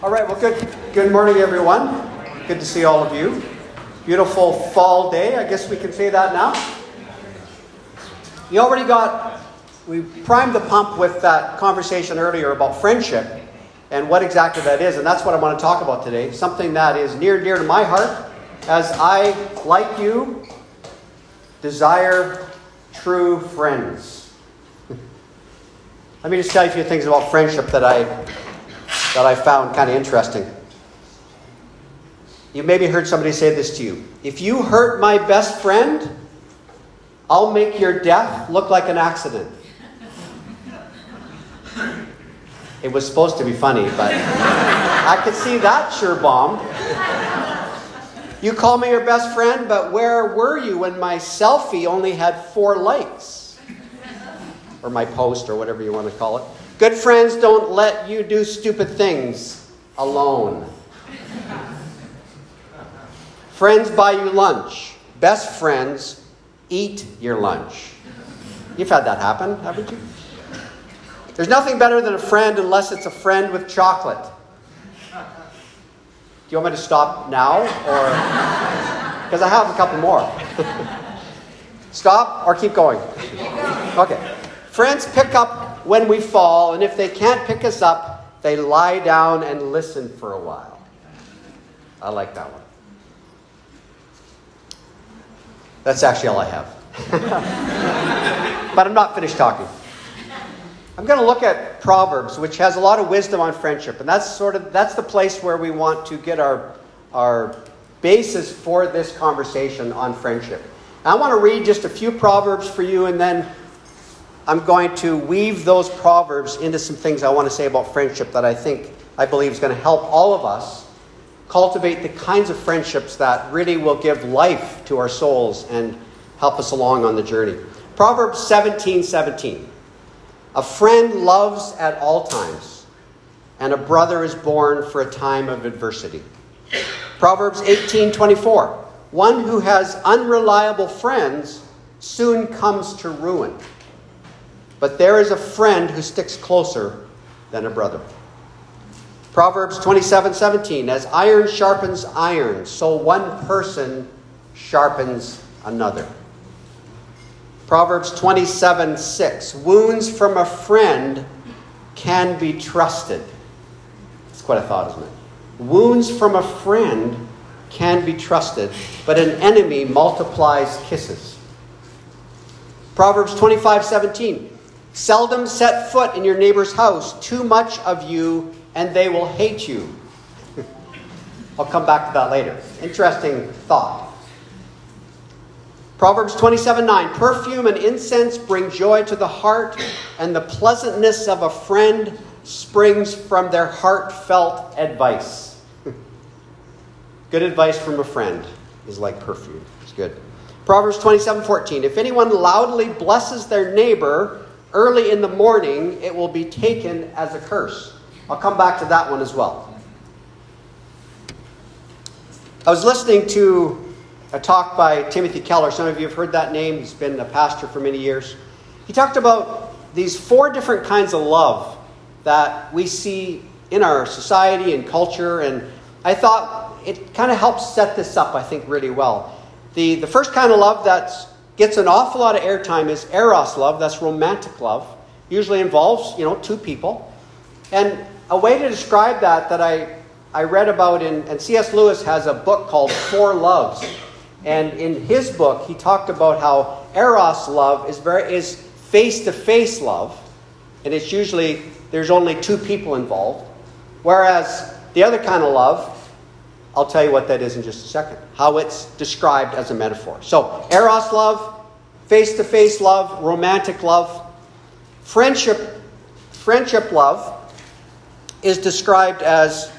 All right, well, good, good morning, everyone. Good to see all of you. Beautiful fall day, I guess we can say that now. You already got, we primed the pump with that conversation earlier about friendship and what exactly that is, and that's what I want to talk about today. Something that is near and dear to my heart, as I, like you, desire true friends. Let me just tell you a few things about friendship that I that I found kind of interesting. You maybe heard somebody say this to you. If you hurt my best friend, I'll make your death look like an accident. It was supposed to be funny, but I could see that sure bombed. You call me your best friend, but where were you when my selfie only had four likes? Or my post, or whatever you want to call it. Good friends don't let you do stupid things alone. friends buy you lunch. Best friends eat your lunch. You've had that happen, haven't you? There's nothing better than a friend unless it's a friend with chocolate. Do you want me to stop now? Or because I have a couple more. stop or keep going? Okay. Friends pick up when we fall, and if they can't pick us up, they lie down and listen for a while. I like that one. That's actually all I have. but I'm not finished talking. I'm going to look at Proverbs, which has a lot of wisdom on friendship, and that's sort of that's the place where we want to get our our basis for this conversation on friendship. I want to read just a few proverbs for you, and then I'm going to weave those proverbs into some things I want to say about friendship that I think, I believe, is going to help all of us cultivate the kinds of friendships that really will give life to our souls and help us along on the journey. Proverbs 17 17. A friend loves at all times, and a brother is born for a time of adversity. Proverbs 18 24. One who has unreliable friends soon comes to ruin. But there is a friend who sticks closer than a brother. Proverbs 27 17. As iron sharpens iron, so one person sharpens another. Proverbs 27 6. Wounds from a friend can be trusted. It's quite a thought, isn't it? Wounds from a friend can be trusted, but an enemy multiplies kisses. Proverbs 25 17. Seldom set foot in your neighbor's house, too much of you, and they will hate you. I'll come back to that later. Interesting thought. Proverbs 27 9 Perfume and incense bring joy to the heart, and the pleasantness of a friend springs from their heartfelt advice. good advice from a friend is like perfume. It's good. Proverbs 27 14 If anyone loudly blesses their neighbor, early in the morning, it will be taken as a curse. I'll come back to that one as well. I was listening to a talk by Timothy Keller. Some of you have heard that name. He's been a pastor for many years. He talked about these four different kinds of love that we see in our society and culture. And I thought it kind of helps set this up, I think, really well. The, the first kind of love that's gets an awful lot of airtime is eros love, that's romantic love. Usually involves, you know, two people. And a way to describe that that I, I read about in, and C.S. Lewis has a book called Four Loves. And in his book, he talked about how eros love is very is face-to-face love, and it's usually there's only two people involved. Whereas the other kind of love I'll tell you what that is in just a second, how it's described as a metaphor. So, eros love, face to face love, romantic love, friendship, friendship love is described as,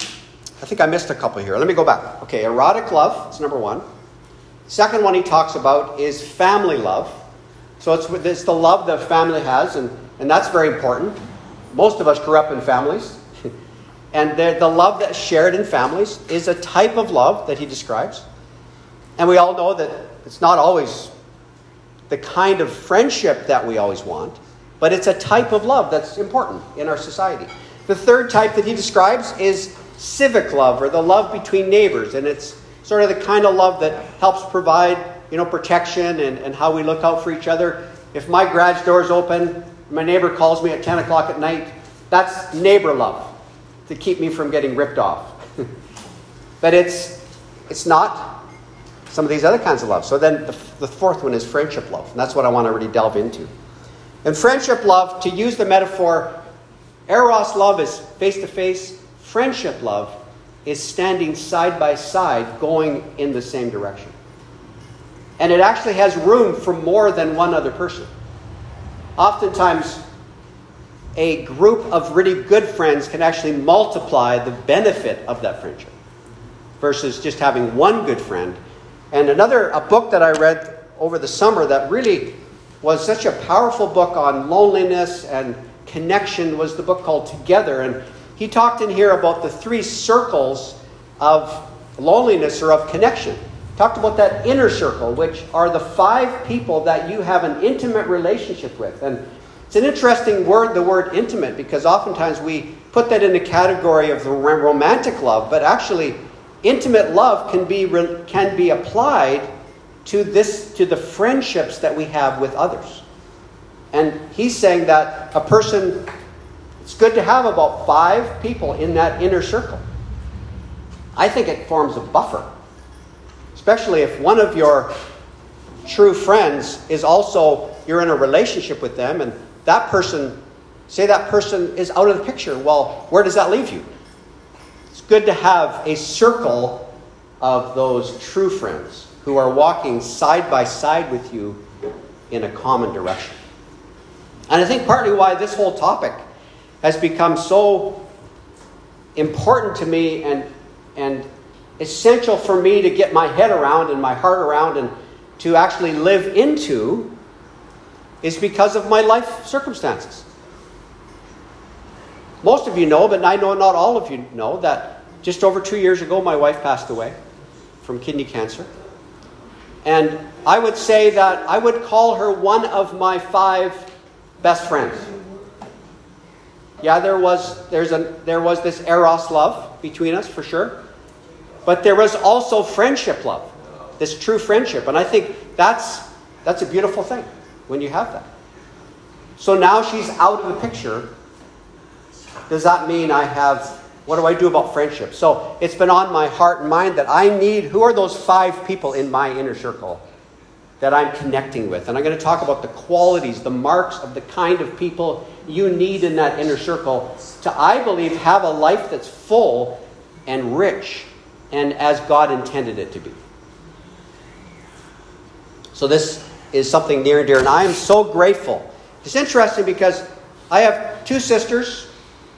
I think I missed a couple here. Let me go back. Okay, erotic love is number one. Second one he talks about is family love. So it's, it's the love that family has, and, and that's very important. Most of us grew up in families. And the, love that's shared in families is a type of love that he describes. And we all know that it's not always the kind of friendship that we always want, but it's a type of love that's important in our society. The third type that he describes is civic love, or the love between neighbors. And it's sort of the kind of love that helps provide you know, protection and, and how we look out for each other. If my garage door is open, my neighbor calls me at 10 o'clock at night, that's neighbor love to keep me from getting ripped off. but it's, it's not some of these other kinds of love. So then the, the fourth one is friendship love. And that's what I want to really delve into. And friendship love, to use the metaphor, Eros love is face to face, friendship love is standing side by side, going in the same direction. And it actually has room for more than one other person. Oftentimes, a group of really good friends can actually multiply the benefit of that friendship versus just having one good friend. And another a book that I read over the summer that really was such a powerful book on loneliness and connection was the book called Together. And he talked in here about the three circles of loneliness or of connection. Talked about that inner circle, which are the five people that you have an intimate relationship with. And it's an interesting word, the word intimate, because oftentimes we put that in the category of the romantic love, but actually, intimate love can be, can be applied to, this, to the friendships that we have with others. And he's saying that a person, it's good to have about five people in that inner circle. I think it forms a buffer, especially if one of your true friends is also, you're in a relationship with them, and that person, say that person is out of the picture. Well, where does that leave you? It's good to have a circle of those true friends who are walking side by side with you in a common direction. And I think partly why this whole topic has become so important to me and, and essential for me to get my head around and my heart around and to actually live into is because of my life circumstances. Most of you know, but I know not all of you know, that just over two years ago my wife passed away from kidney cancer. And I would say that I would call her one of my five best friends. Yeah, there was, there's a, there was this eros love between us, for sure. But there was also friendship love, this true friendship. And I think that's, that's a beautiful thing when you have that. So now she's out of the picture. Does that mean I have what do I do about friendship? So it's been on my heart and mind that I need who are those five people in my inner circle that I'm connecting with? And I'm going to talk about the qualities, the marks of the kind of people you need in that inner circle to, I believe, have a life that's full and rich and as God intended it to be. So this is something near and dear, and I am so grateful. It's interesting because I have two sisters,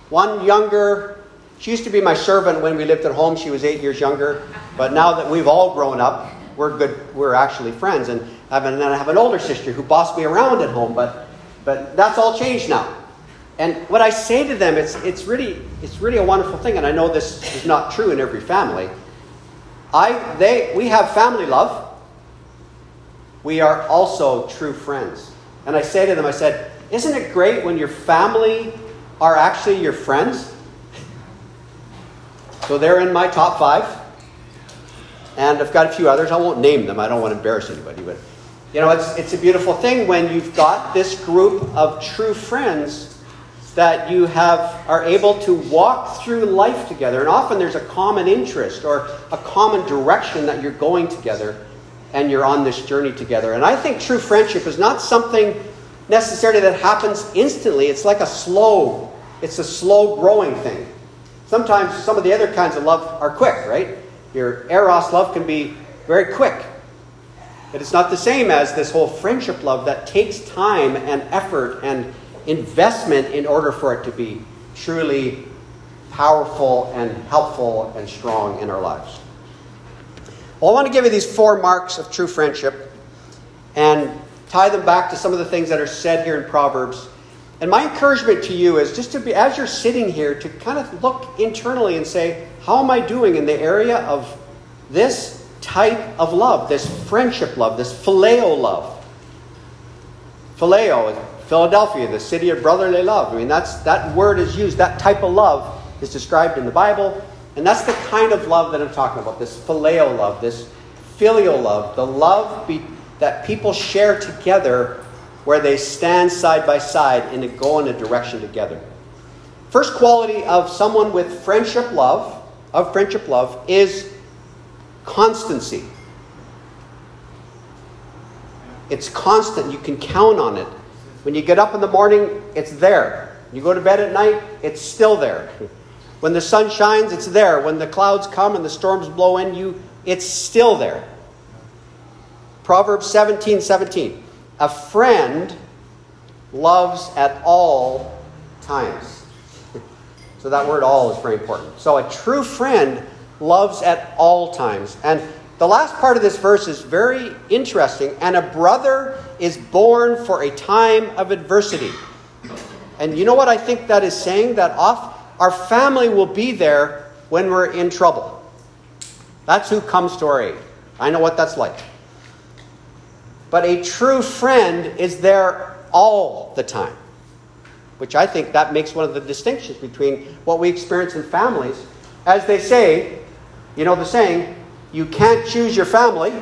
one younger she used to be my servant when we lived at home. She was eight years younger. But now that we've all grown up, we're good. We're actually friends. And have, an, and I have an older sister who bossed me around at home. But, but that's all changed now. And what I say to them, it's, it's, really, it's really a wonderful thing. And I know this is not true in every family. I, they, we have family love. We are also true friends. And I say to them, I said, Isn't it great when your family are actually your friends? So they're in my top five. And I've got a few others. I won't name them. I don't want to embarrass anybody. But, you know, it's, it's a beautiful thing when you've got this group of true friends that you have are able to walk through life together. And often there's a common interest or a common direction that you're going together and you're on this journey together. And I think true friendship is not something necessarily that happens instantly. It's like a slow, it's a slow growing thing. Sometimes some of the other kinds of love are quick, right? Your eros love can be very quick. But it's not the same as this whole friendship love that takes time and effort and investment in order for it to be truly powerful and helpful and strong in our lives. Well, I want to give you these four marks of true friendship and tie them back to some of the things that are said here in Proverbs and my encouragement to you is just to be, as you're sitting here, to kind of look internally and say, how am I doing in the area of this type of love, this friendship love, this phileo love? Phileo, Philadelphia, the city of brotherly love. I mean, that's, that word is used, that type of love is described in the Bible. And that's the kind of love that I'm talking about this phileo love, this filial love, the love be, that people share together where they stand side by side and go in a direction together. First quality of someone with friendship love, of friendship love, is constancy. It's constant. You can count on it. When you get up in the morning, it's there. You go to bed at night, it's still there. When the sun shines, it's there. When the clouds come and the storms blow in you, it's still there. Proverbs 17 17. A friend loves at all times. so that word all is very important. So a true friend loves at all times. And the last part of this verse is very interesting. And a brother is born for a time of adversity. And you know what I think that is saying? That off our family will be there when we're in trouble. That's who comes to our aid. I know what that's like. But a true friend is there all the time, which I think that makes one of the distinctions between what we experience in families. As they say, you know the saying, you can't choose your family,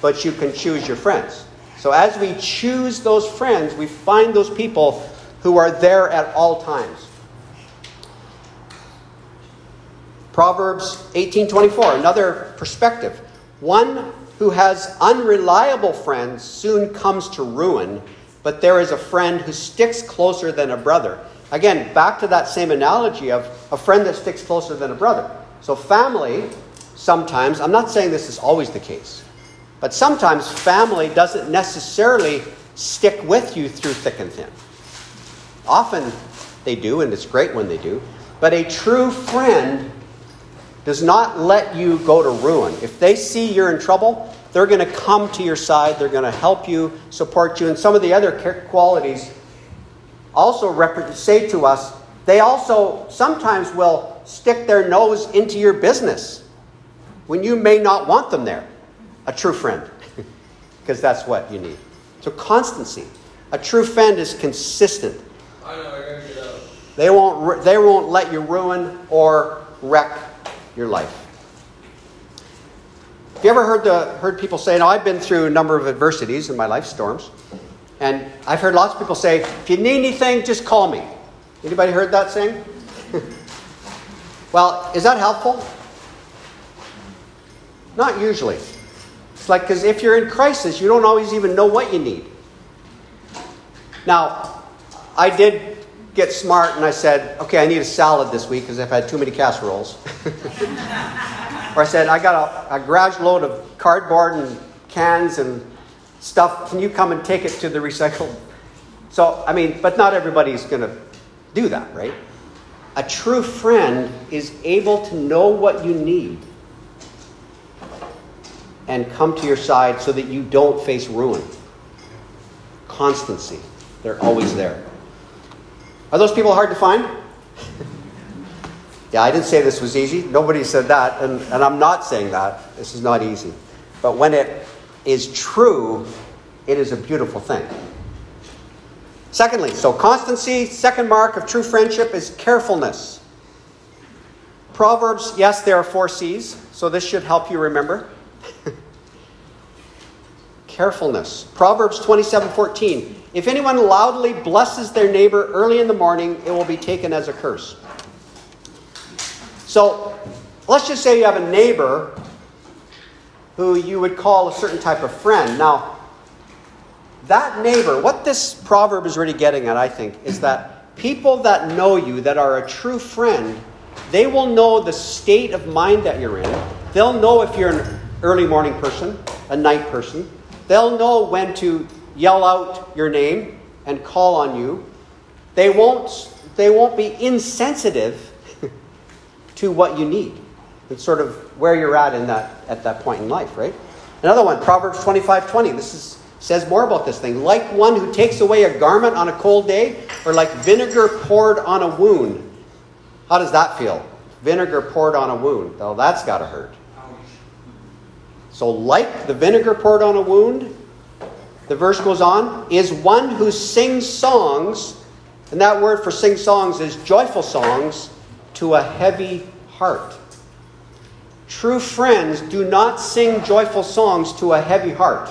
but you can choose your friends. So as we choose those friends, we find those people who are there at all times. Proverbs 18:24, another perspective. One who has unreliable friends soon comes to ruin, but there is a friend who sticks closer than a brother. Again, back to that same analogy of a friend that sticks closer than a brother. So, family, sometimes, I'm not saying this is always the case, but sometimes family doesn't necessarily stick with you through thick and thin. Often they do, and it's great when they do. But a true friend does not let you go to ruin. If they see you're in trouble, they're going to come to your side, they're going to help you, support you, and some of the other qualities also rep- say to us, they also sometimes will stick their nose into your business when you may not want them there. A true friend, because that's what you need. So, constancy. A true friend is consistent. I know, I get out. They won't, they won't let you ruin or wreck your life. Have you ever heard, the, heard people say, now I've been through a number of adversities in my life, storms, and I've heard lots of people say, if you need anything, just call me. Anybody heard that saying? well, is that helpful? Not usually. It's like, because if you're in crisis, you don't always even know what you need. Now, I did get smart and I said, okay, I need a salad this week because I've had too many casseroles. or I said, I got a, a garage load of cardboard and cans and stuff. Can you come and take it to the recycle? So, I mean, but not everybody's going to do that, right? A true friend is able to know what you need and come to your side so that you don't face ruin. Constancy. They're always there. Are those people hard to find? yeah, I didn't say this was easy. Nobody said that, and, and I'm not saying that. This is not easy. But when it is true, it is a beautiful thing. Secondly, so constancy, second mark of true friendship is carefulness. Proverbs, yes, there are four C's, so this should help you remember. carefulness. Proverbs 27 14. If anyone loudly blesses their neighbor early in the morning, it will be taken as a curse. So let's just say you have a neighbor who you would call a certain type of friend. Now, that neighbor, what this proverb is really getting at, I think, is that people that know you, that are a true friend, they will know the state of mind that you're in. They'll know if you're an early morning person, a night person. They'll know when to yell out your name and call on you. They won't, they won't be insensitive to what you need. It's sort of where you're at in that, at that point in life, right? Another one, Proverbs 25 20. This is, says more about this thing. Like one who takes away a garment on a cold day, or like vinegar poured on a wound. How does that feel? Vinegar poured on a wound. Oh, that's got to hurt. So, like the vinegar poured on a wound, the verse goes on, is one who sings songs, and that word for sing songs is joyful songs, to a heavy heart. True friends do not sing joyful songs to a heavy heart.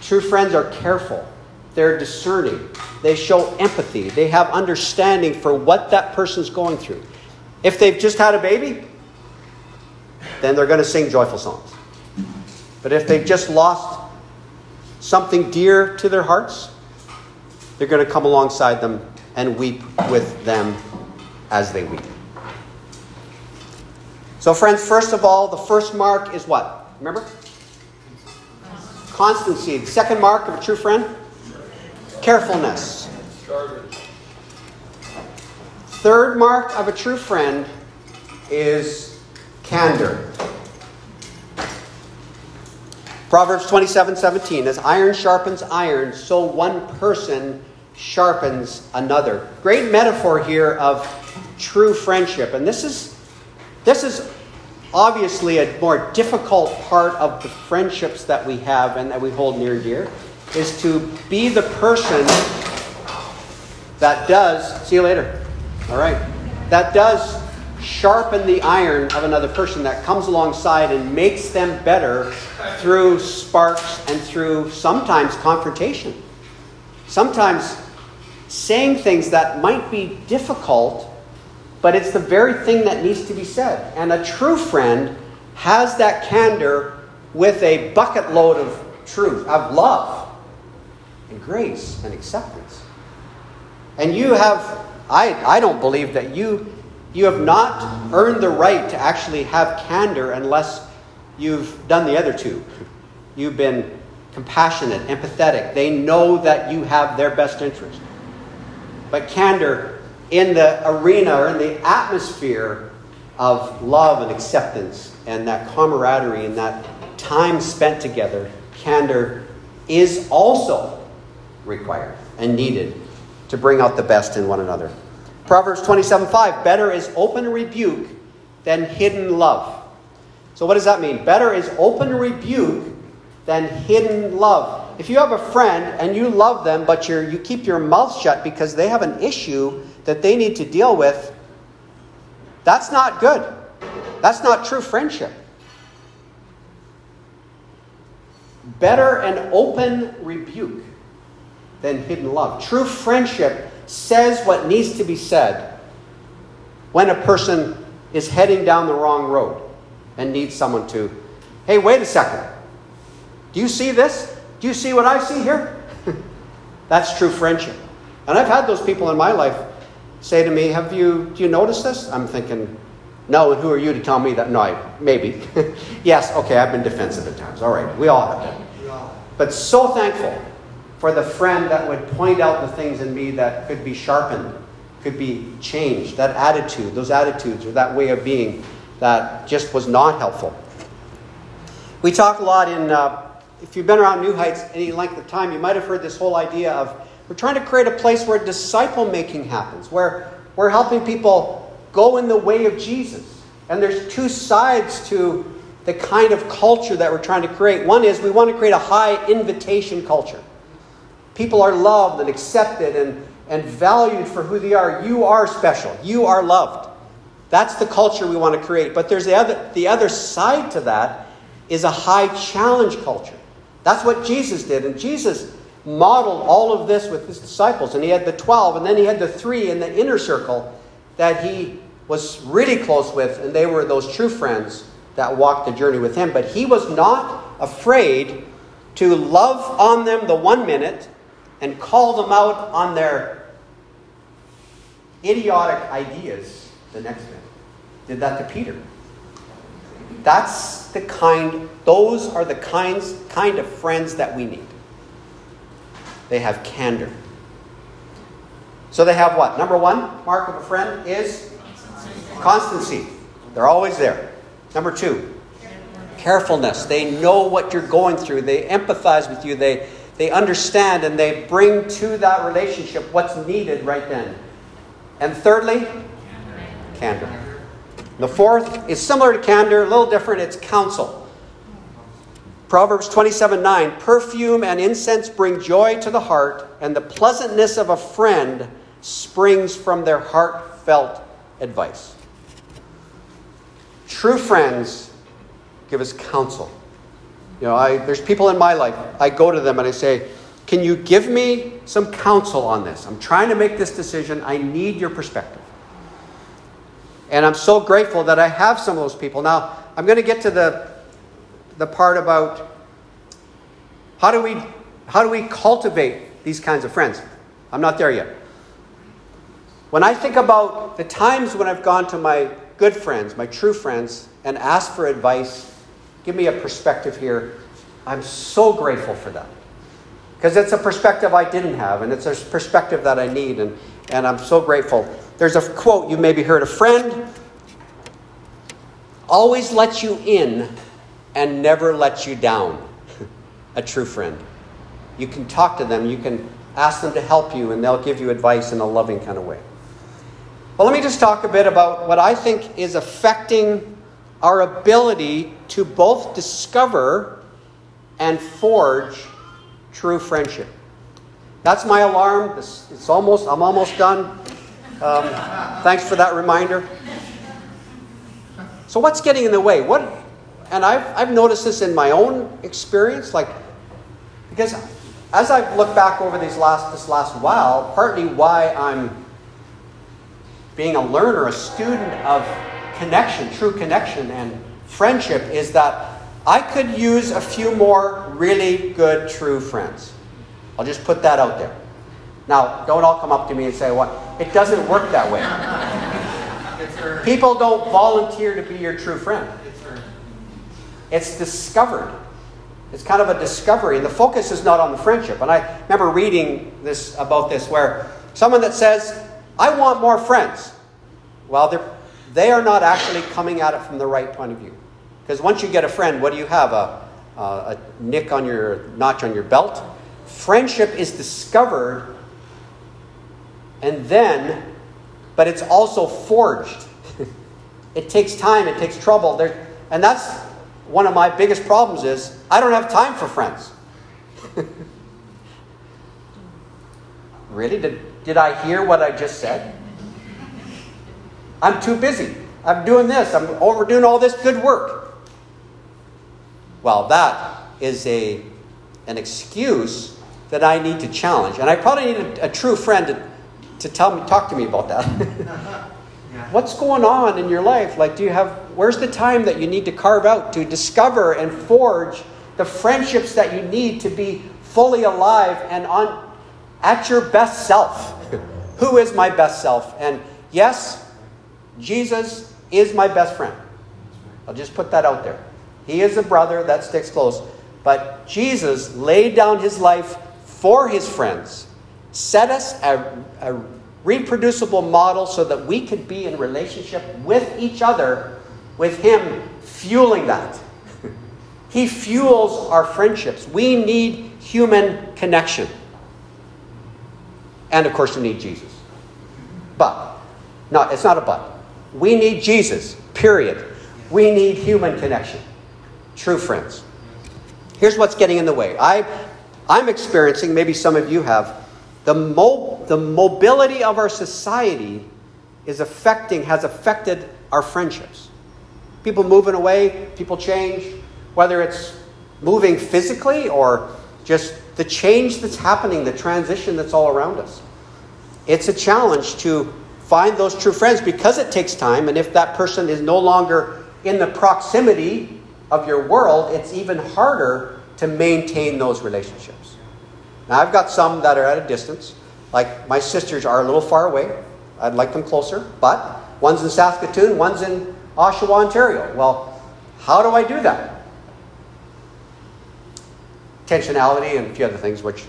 True friends are careful, they're discerning, they show empathy, they have understanding for what that person's going through. If they've just had a baby, then they're going to sing joyful songs. But if they've just lost something dear to their hearts, they're going to come alongside them and weep with them as they weep. So, friends, first of all, the first mark is what? Remember? Constancy. The second mark of a true friend? Carefulness. Third mark of a true friend is candor. Proverbs 27 17, as iron sharpens iron, so one person sharpens another. Great metaphor here of true friendship. And this is, this is obviously a more difficult part of the friendships that we have and that we hold near and dear, is to be the person that does, see you later. All right. That does sharpen the iron of another person that comes alongside and makes them better through sparks and through sometimes confrontation. Sometimes saying things that might be difficult, but it's the very thing that needs to be said. And a true friend has that candor with a bucket load of truth, of love, and grace and acceptance. And you have I, I don't believe that you, you have not earned the right to actually have candor unless you've done the other two. You've been compassionate, empathetic. They know that you have their best interest. But candor in the arena or in the atmosphere of love and acceptance and that camaraderie and that time spent together, candor is also required and needed to bring out the best in one another. Proverbs 27 5 Better is open rebuke than hidden love. So, what does that mean? Better is open rebuke than hidden love. If you have a friend and you love them, but you you keep your mouth shut because they have an issue that they need to deal with, that's not good. That's not true friendship. Better an open rebuke than hidden love. True friendship says what needs to be said when a person is heading down the wrong road and needs someone to, hey, wait a second. Do you see this? Do you see what I see here? That's true friendship. And I've had those people in my life say to me, Have you do you notice this? I'm thinking, no, and who are you to tell me that? No, I, maybe. yes, okay, I've been defensive at times. All right, we all have been. But so thankful for the friend that would point out the things in me that could be sharpened, could be changed, that attitude, those attitudes, or that way of being that just was not helpful. We talk a lot in, uh, if you've been around New Heights any length of time, you might have heard this whole idea of we're trying to create a place where disciple making happens, where we're helping people go in the way of Jesus. And there's two sides to the kind of culture that we're trying to create. One is we want to create a high invitation culture. People are loved and accepted and, and valued for who they are. You are special. You are loved. That's the culture we want to create. But there's the other, the other side to that is a high challenge culture. That's what Jesus did. And Jesus modeled all of this with his disciples. And he had the 12, and then he had the three in the inner circle that he was really close with, and they were those true friends that walked the journey with him. But he was not afraid to love on them the one minute and call them out on their idiotic ideas the next minute. Did that to Peter. That's the kind, those are the kinds, kind of friends that we need. They have candor. So they have what? Number one mark of a friend is constancy. They're always there. Number two, carefulness. They know what you're going through. They empathize with you. They they understand and they bring to that relationship what's needed right then. And thirdly, candor. The fourth is similar to candor, a little different. It's counsel. Proverbs 27 9 Perfume and incense bring joy to the heart, and the pleasantness of a friend springs from their heartfelt advice. True friends give us counsel. You know, I, there's people in my life, I go to them and I say, Can you give me some counsel on this? I'm trying to make this decision. I need your perspective. And I'm so grateful that I have some of those people. Now, I'm going to get to the, the part about how do, we, how do we cultivate these kinds of friends. I'm not there yet. When I think about the times when I've gone to my good friends, my true friends, and asked for advice, give me a perspective here, I'm so grateful for that. Because it's a perspective I didn't have, and it's a perspective that I need, and, and I'm so grateful. There's a quote you maybe heard a friend always lets you in and never lets you down. a true friend. You can talk to them, you can ask them to help you, and they'll give you advice in a loving kind of way. Well, let me just talk a bit about what I think is affecting our ability to both discover and forge true friendship. That's my alarm. It's almost, I'm almost done. Um, thanks for that reminder. So, what's getting in the way? What, and I've, I've noticed this in my own experience, like, because as I've looked back over these last, this last while, partly why I'm being a learner, a student of connection, true connection and friendship, is that I could use a few more really good, true friends. I'll just put that out there. Now, don't all come up to me and say, "What? Well, it doesn't work that way." People don't volunteer to be your true friend. It's discovered. It's kind of a discovery, and the focus is not on the friendship. And I remember reading this about this, where someone that says, I want more friends. Well, they're, they are not actually coming at it from the right point of view. Because once you get a friend, what do you have? A, a, a nick on your notch on your belt? Friendship is discovered and then, but it's also forged. it takes time, it takes trouble. There, and that's one of my biggest problems is I don't have time for friends. really? Did, did I hear what I just said? I'm too busy. I'm doing this. I'm overdoing all this good work. Well, that is a, an excuse that I need to challenge. And I probably need a, a true friend to, to tell me, talk to me about that. What's going on in your life? Like, do you have, where's the time that you need to carve out to discover and forge the friendships that you need to be fully alive and on, at your best self? Who is my best self? And yes, Jesus is my best friend. I'll just put that out there. He is a brother that sticks close. But Jesus laid down his life for his friends, set us a, a reproducible model so that we could be in relationship with each other, with him fueling that. he fuels our friendships. We need human connection. And of course, we need Jesus. But, no, it's not a but. We need Jesus, period. We need human connection. True friends. Here's what's getting in the way. I, I'm experiencing, maybe some of you have, the, mo- the mobility of our society is affecting, has affected our friendships. People moving away, people change, whether it's moving physically or just the change that's happening, the transition that's all around us. It's a challenge to find those true friends because it takes time, and if that person is no longer in the proximity of your world, it's even harder to maintain those relationships. Now, I've got some that are at a distance. Like my sisters are a little far away. I'd like them closer, but one's in Saskatoon, one's in Oshawa, Ontario. Well, how do I do that? Intentionality and a few other things, which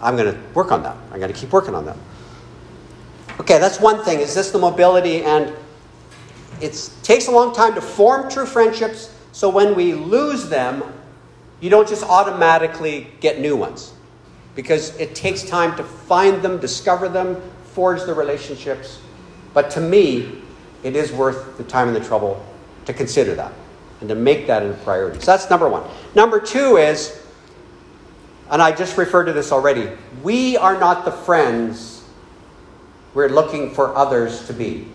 I'm going to work on that. I'm going to keep working on that. Okay, that's one thing. Is this the mobility? And it takes a long time to form true friendships, so when we lose them, you don't just automatically get new ones. Because it takes time to find them, discover them, forge the relationships. But to me, it is worth the time and the trouble to consider that. and to make that a priority. So that's number one. Number two is, and I just referred to this already, we are not the friends we're looking for others to be.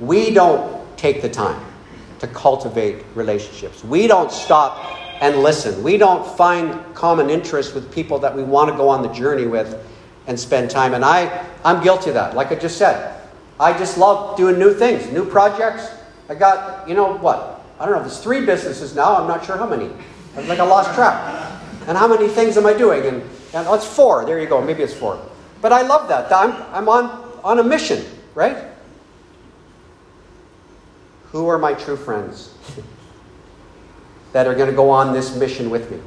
We don't take the time to cultivate relationships. We don't stop and listen. We don't find common interest with people that we want to go on the journey with and spend time. And I, I'm guilty of that. Like I just said, I just love doing new things, new projects. I got, you know what? I don't know, there's three businesses now. I'm not sure how many. Like I lost track. And how many things am I doing? And, and oh, it's four. There you go. Maybe it's four. But I love that. I'm, I'm on, on a mission, right? Who are my true friends that are going to go on this mission with me,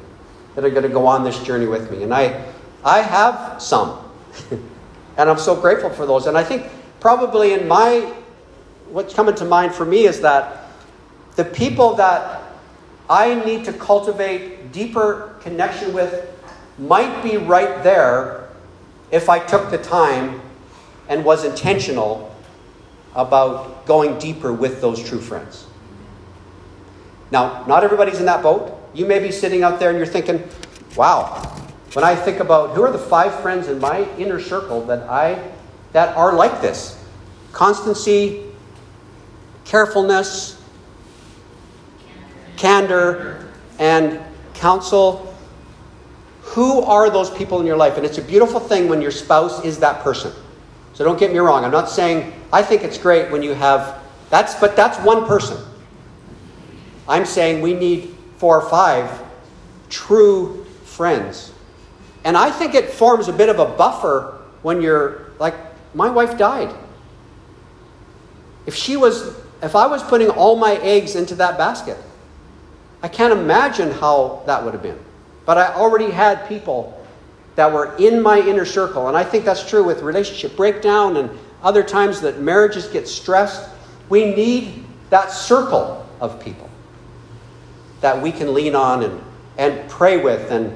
that are going to go on this journey with me? And I, I have some. and I'm so grateful for those. And I think probably in my, what's coming to mind for me is that the people that I need to cultivate deeper connection with might be right there if I took the time and was intentional about going deeper with those true friends. Now, not everybody's in that boat. You may be sitting out there and you're thinking, wow, when I think about who are the five friends in my inner circle that I that are like this. Constancy, carefulness, candor, and counsel. Who are those people in your life? And it's a beautiful thing when your spouse is that person. So don't get me wrong. I'm not saying I think it's great when you have that's but that's one person. I'm saying we need four or five true friends. And I think it forms a bit of a buffer when you're like my wife died. If she was if I was putting all my eggs into that basket, I can't imagine how that would have been. But I already had people that were in my inner circle. And I think that's true with relationship breakdown and other times that marriages get stressed. We need that circle of people that we can lean on and, and pray with and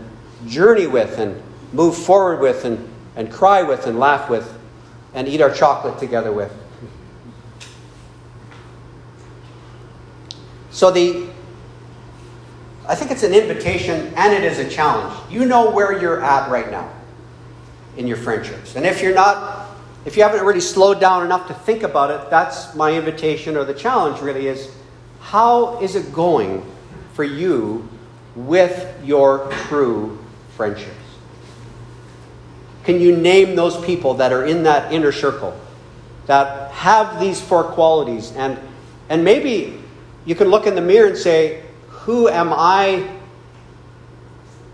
journey with and move forward with and, and cry with and laugh with and eat our chocolate together with. So the I think it's an invitation and it is a challenge. You know where you're at right now in your friendships. And if you're not, if you haven't really slowed down enough to think about it, that's my invitation or the challenge really is how is it going for you with your true friendships? Can you name those people that are in that inner circle that have these four qualities? And, and maybe you can look in the mirror and say, who am I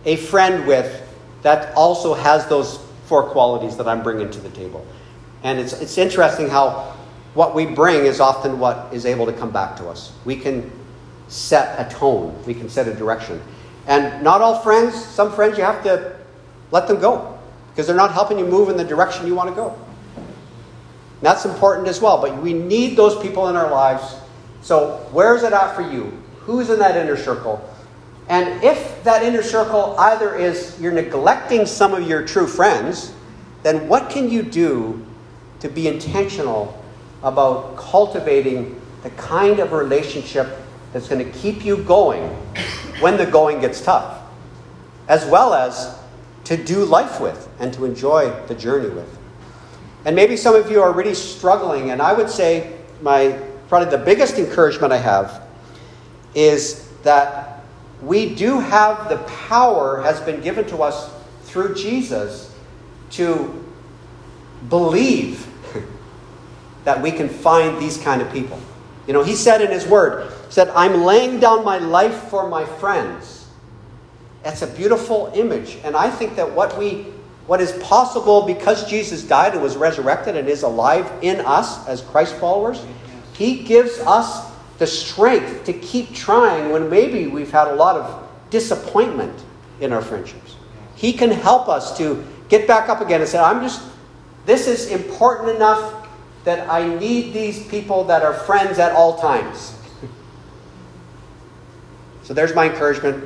a friend with that also has those four qualities that I'm bringing to the table? And it's, it's interesting how what we bring is often what is able to come back to us. We can set a tone, we can set a direction. And not all friends, some friends you have to let them go because they're not helping you move in the direction you want to go. And that's important as well, but we need those people in our lives. So, where's it at for you? Who's in that inner circle? And if that inner circle either is you're neglecting some of your true friends, then what can you do to be intentional about cultivating the kind of relationship that's going to keep you going when the going gets tough, as well as to do life with and to enjoy the journey with? And maybe some of you are really struggling, and I would say my probably the biggest encouragement I have is that we do have the power has been given to us through Jesus to believe that we can find these kind of people. You know, he said in his word, said, I'm laying down my life for my friends. That's a beautiful image. And I think that what we what is possible because Jesus died and was resurrected and is alive in us as Christ followers, he gives us the strength to keep trying when maybe we've had a lot of disappointment in our friendships. He can help us to get back up again and say, I'm just, this is important enough that I need these people that are friends at all times. so there's my encouragement.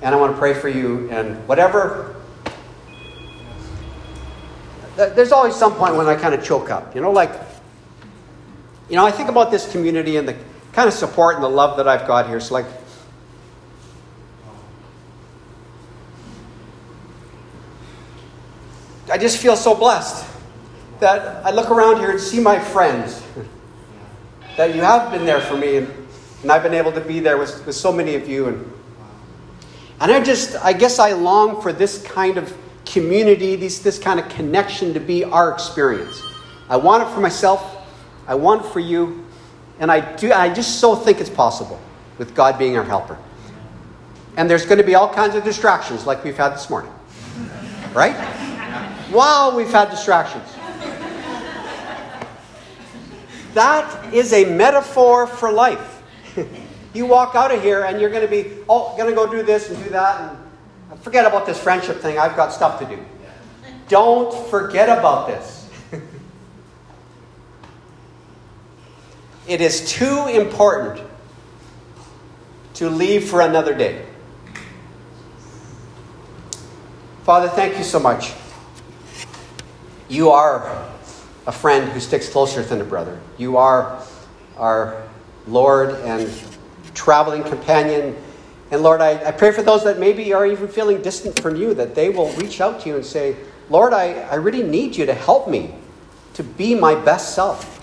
And I want to pray for you. And whatever, there's always some point when I kind of choke up. You know, like, You know, I think about this community and the kind of support and the love that I've got here. It's like, I just feel so blessed that I look around here and see my friends. That you have been there for me, and, and I've been able to be there with, with so many of you. And, and I just, I guess I long for this kind of community, this, this kind of connection to be our experience. I want it for myself, I want for you, and I, do, I just so think it's possible with God being our helper. And there's going to be all kinds of distractions like we've had this morning. Right? Wow, we've had distractions. That is a metaphor for life. you walk out of here and you're going to be, oh, going to go do this and do that and forget about this friendship thing. I've got stuff to do. Don't forget about this. It is too important to leave for another day. Father, thank you so much. You are a friend who sticks closer than a brother. You are our Lord and traveling companion. And Lord, I, I pray for those that maybe are even feeling distant from you, that they will reach out to you and say, Lord, I, I really need you to help me to be my best self.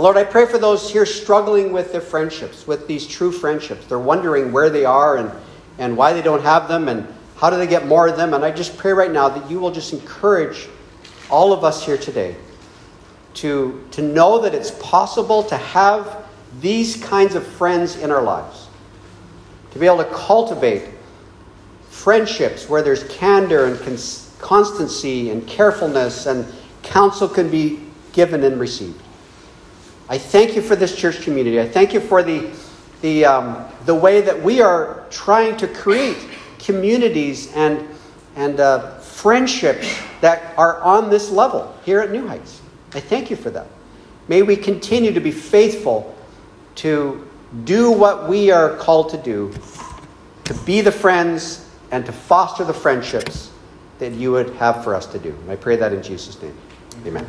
And Lord, I pray for those here struggling with their friendships, with these true friendships. They're wondering where they are and, and why they don't have them and how do they get more of them. And I just pray right now that you will just encourage all of us here today to, to know that it's possible to have these kinds of friends in our lives, to be able to cultivate friendships where there's candor and cons- constancy and carefulness and counsel can be given and received. I thank you for this church community. I thank you for the, the, um, the way that we are trying to create communities and, and uh, friendships that are on this level here at New Heights. I thank you for that. May we continue to be faithful to do what we are called to do, to be the friends and to foster the friendships that you would have for us to do. And I pray that in Jesus' name. Amen.